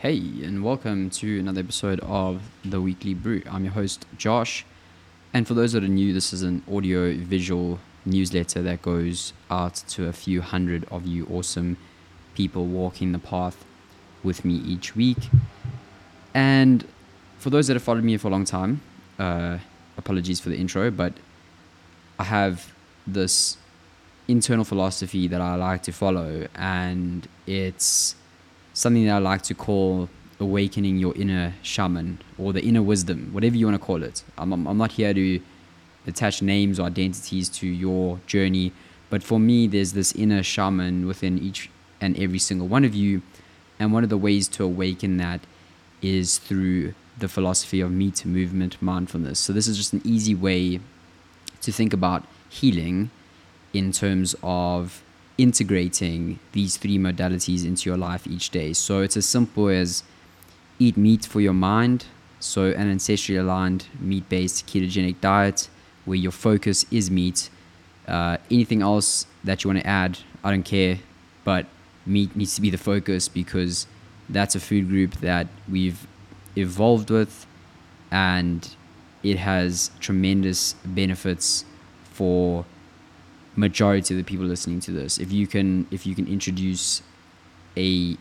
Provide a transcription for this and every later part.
Hey, and welcome to another episode of The Weekly Brew. I'm your host, Josh. And for those that are new, this is an audio visual newsletter that goes out to a few hundred of you awesome people walking the path with me each week. And for those that have followed me for a long time, uh, apologies for the intro, but I have this internal philosophy that I like to follow, and it's something that I like to call awakening your inner shaman or the inner wisdom, whatever you want to call it. I'm, I'm, I'm not here to attach names or identities to your journey, but for me, there's this inner shaman within each and every single one of you. And one of the ways to awaken that is through the philosophy of meat movement mindfulness. So, this is just an easy way to think about healing in terms of integrating these three modalities into your life each day. So it's as simple as eat meat for your mind, so an ancestrally aligned meat based ketogenic diet where your focus is meat. Uh, anything else that you want to add, I don't care, but meat needs to be the focus because that's a food group that we've evolved with and it has tremendous benefits for majority of the people listening to this if you can if you can introduce a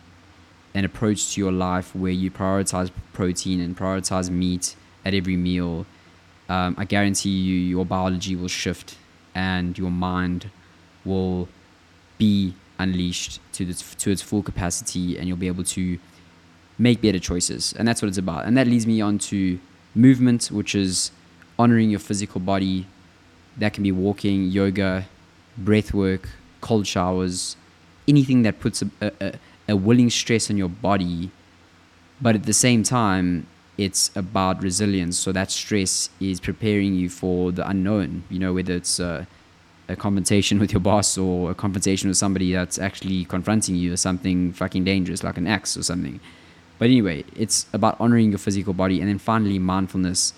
an approach to your life where you prioritize protein and prioritize meat at every meal um, i guarantee you your biology will shift and your mind will be unleashed to its to its full capacity and you'll be able to make better choices. And that's what it's about. And that leads me on to movement which is honoring your physical body. That can be walking yoga breath work, cold showers, anything that puts a, a, a willing stress on your body. But at the same time, it's about resilience. So that stress is preparing you for the unknown, you know, whether it's a, a confrontation with your boss or a confrontation with somebody that's actually confronting you or something fucking dangerous, like an ex or something. But anyway, it's about honoring your physical body. And then finally, mindfulness.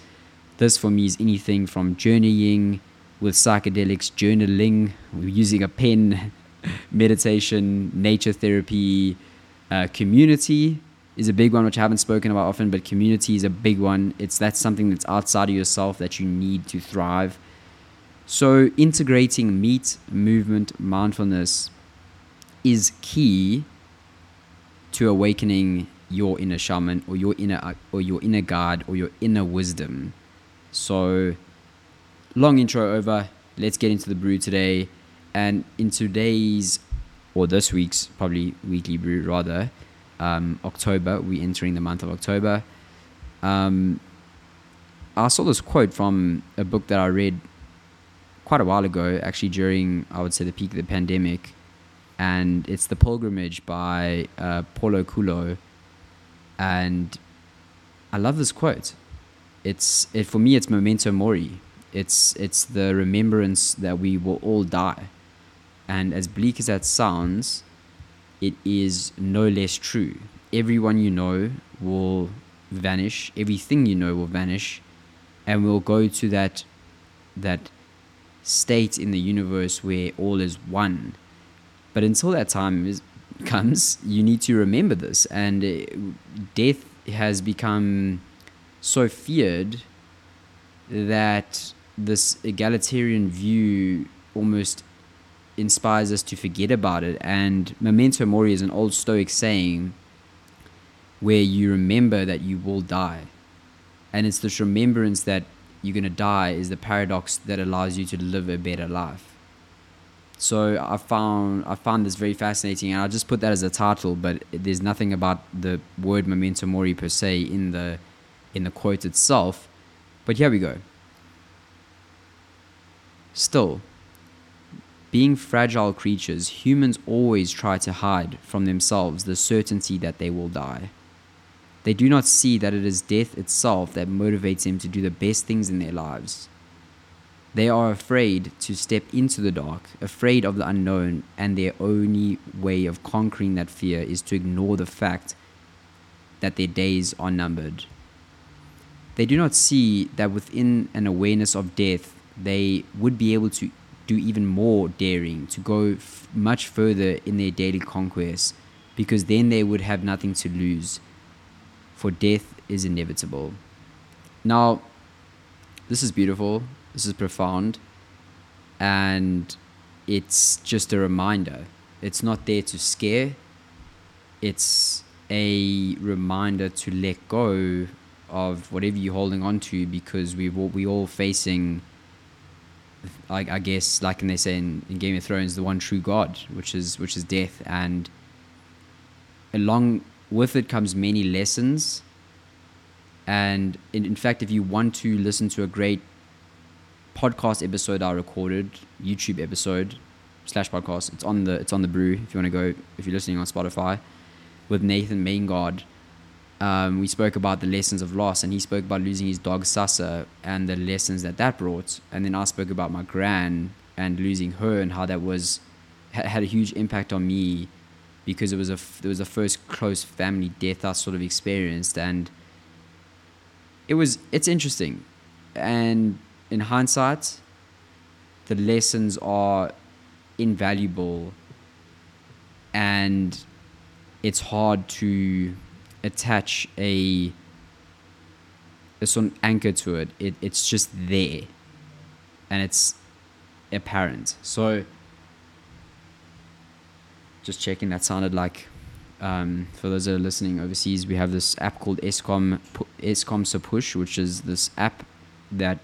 This for me is anything from journeying with psychedelics, journaling, using a pen, meditation, nature therapy, uh, community is a big one which I haven't spoken about often, but community is a big one. It's that's something that's outside of yourself that you need to thrive. So integrating meat, movement, mindfulness is key to awakening your inner shaman or your inner or your inner guide or your inner wisdom. So long intro over. Let's get into the brew today. And in today's, or this week's, probably weekly brew rather, um, October, we're entering the month of October. Um, I saw this quote from a book that I read quite a while ago, actually during, I would say, the peak of the pandemic. And it's The Pilgrimage by uh, Paulo Coelho. And I love this quote. It's it for me. It's memento mori it's it's the remembrance that we will all die. And as bleak as that sounds, it is no less true. Everyone you know will vanish, everything you know will vanish, and we'll go to that that state in the universe where all is one. But until that time is, comes, you need to remember this. And uh, death has become so feared that this egalitarian view almost inspires us to forget about it. And memento mori is an old Stoic saying where you remember that you will die. And it's this remembrance that you're going to die is the paradox that allows you to live a better life. So I found I found this very fascinating, and I just put that as a title. But there's nothing about the word memento mori per se in the in the quote itself. But here we go. Still, being fragile creatures, humans always try to hide from themselves the certainty that they will die. They do not see that it is death itself that motivates them to do the best things in their lives. They are afraid to step into the dark, afraid of the unknown, and their only way of conquering that fear is to ignore the fact that their days are numbered. They do not see that within an awareness of death, they would be able to do even more daring, to go f- much further in their daily conquests, because then they would have nothing to lose. for death is inevitable. Now, this is beautiful, this is profound, and it's just a reminder. It's not there to scare, it's a reminder to let go of whatever you're holding on to because we've we all facing like I guess like they say in, in Game of Thrones the one true God which is which is death. And along with it comes many lessons. And in, in fact if you want to listen to a great podcast episode I recorded YouTube episode slash podcast it's on the it's on the brew if you want to go if you're listening on Spotify with Nathan Maingard um, we spoke about the lessons of loss, and he spoke about losing his dog Sasa and the lessons that that brought. And then I spoke about my gran and losing her and how that was had a huge impact on me because it was a it was the first close family death I sort of experienced, and it was it's interesting. And in hindsight, the lessons are invaluable, and it's hard to attach a a sort of anchor to it. it. It's just there, and it's apparent. So, just checking that sounded like. Um, for those that are listening overseas, we have this app called Eskom Eskom Push, which is this app that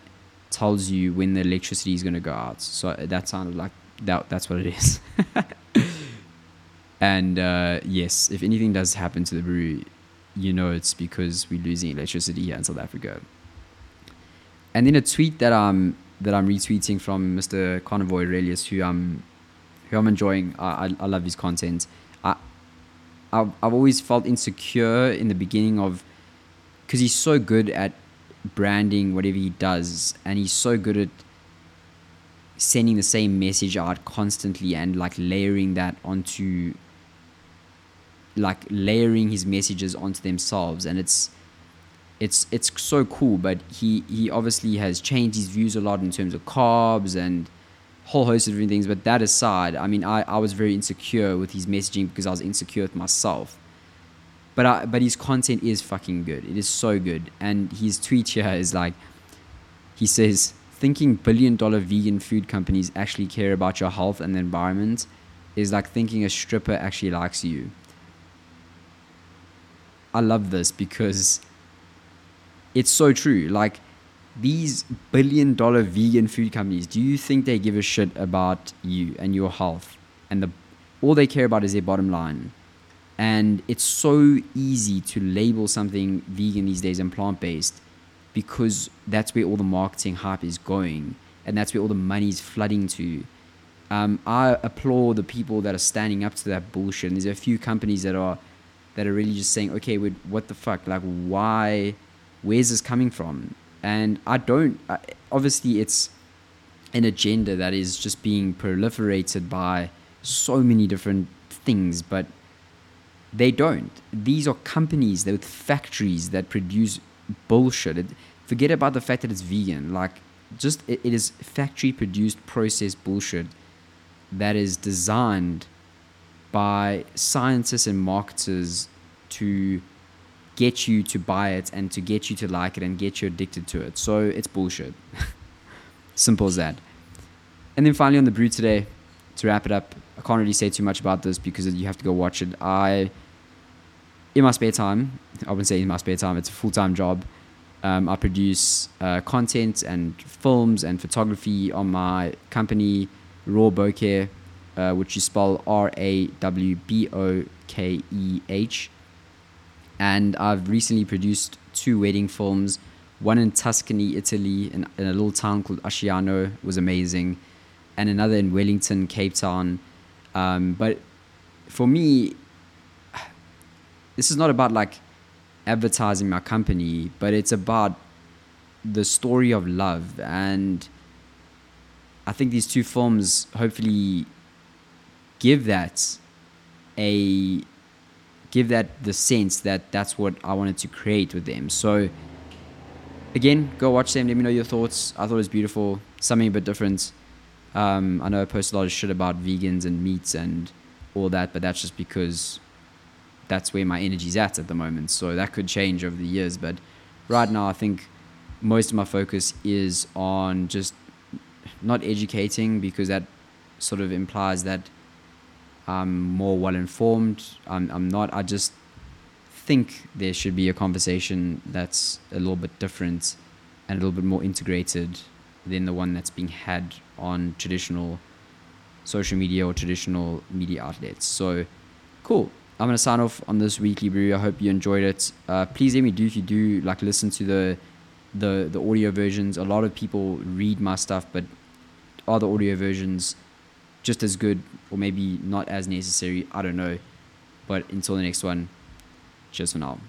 tells you when the electricity is going to go out. So that sounded like that. That's what it is. and uh, yes, if anything does happen to the brewery, you know it's because we're losing electricity here in South Africa. And then a tweet that I'm that I'm retweeting from Mr. Carnivore Aurelius, who I'm who I'm enjoying. I, I, I love his content. I I've, I've always felt insecure in the beginning of because he's so good at branding whatever he does, and he's so good at sending the same message out constantly and like layering that onto like layering his messages onto themselves and it's it's it's so cool but he he obviously has changed his views a lot in terms of carbs and whole host of different things but that aside i mean i, I was very insecure with his messaging because i was insecure with myself. But I, but his content is fucking good. It is so good. And his tweet here is like he says thinking billion dollar vegan food companies actually care about your health and the environment is like thinking a stripper actually likes you I love this because it's so true. Like these billion dollar vegan food companies, do you think they give a shit about you and your health? And the all they care about is their bottom line. And it's so easy to label something vegan these days and plant based because that's where all the marketing hype is going and that's where all the money is flooding to. Um, I applaud the people that are standing up to that bullshit. And there's a few companies that are that are really just saying, okay, what the fuck? Like, why? Where's this coming from? And I don't. I, obviously, it's an agenda that is just being proliferated by so many different things, but they don't. These are companies that with factories that produce bullshit. It, forget about the fact that it's vegan. Like, just it, it is factory produced processed bullshit that is designed by scientists and marketers to get you to buy it and to get you to like it and get you addicted to it. So it's bullshit. Simple as that. And then finally on the brew today, to wrap it up, I can't really say too much about this because you have to go watch it. I, in my spare time, I wouldn't say in my spare time, it's a full time job. Um, I produce uh, content and films and photography on my company, Raw Bokeh uh, which you spell R A W B O K E H. And I've recently produced two wedding films. One in Tuscany, Italy, in, in a little town called Asciano, was amazing, and another in Wellington, Cape Town. Um, but for me, this is not about like advertising my company, but it's about the story of love. And I think these two films hopefully give that a give that the sense that that's what I wanted to create with them. So again, go watch them. Let me know your thoughts. I thought it was beautiful, something a bit different. Um, I know I post a lot of shit about vegans and meats and all that, but that's just because that's where my energy's at at the moment. So that could change over the years. But right now, I think most of my focus is on just not educating because that sort of implies that I'm more well informed. I'm, I'm not. I just think there should be a conversation that's a little bit different and a little bit more integrated than the one that's being had on traditional social media or traditional media outlets. So, cool. I'm gonna sign off on this weekly brew. I hope you enjoyed it. Uh, please let me do if you do like listen to the the the audio versions. A lot of people read my stuff, but the audio versions just as good or maybe not as necessary? I don't know. But until the next one, cheers for now.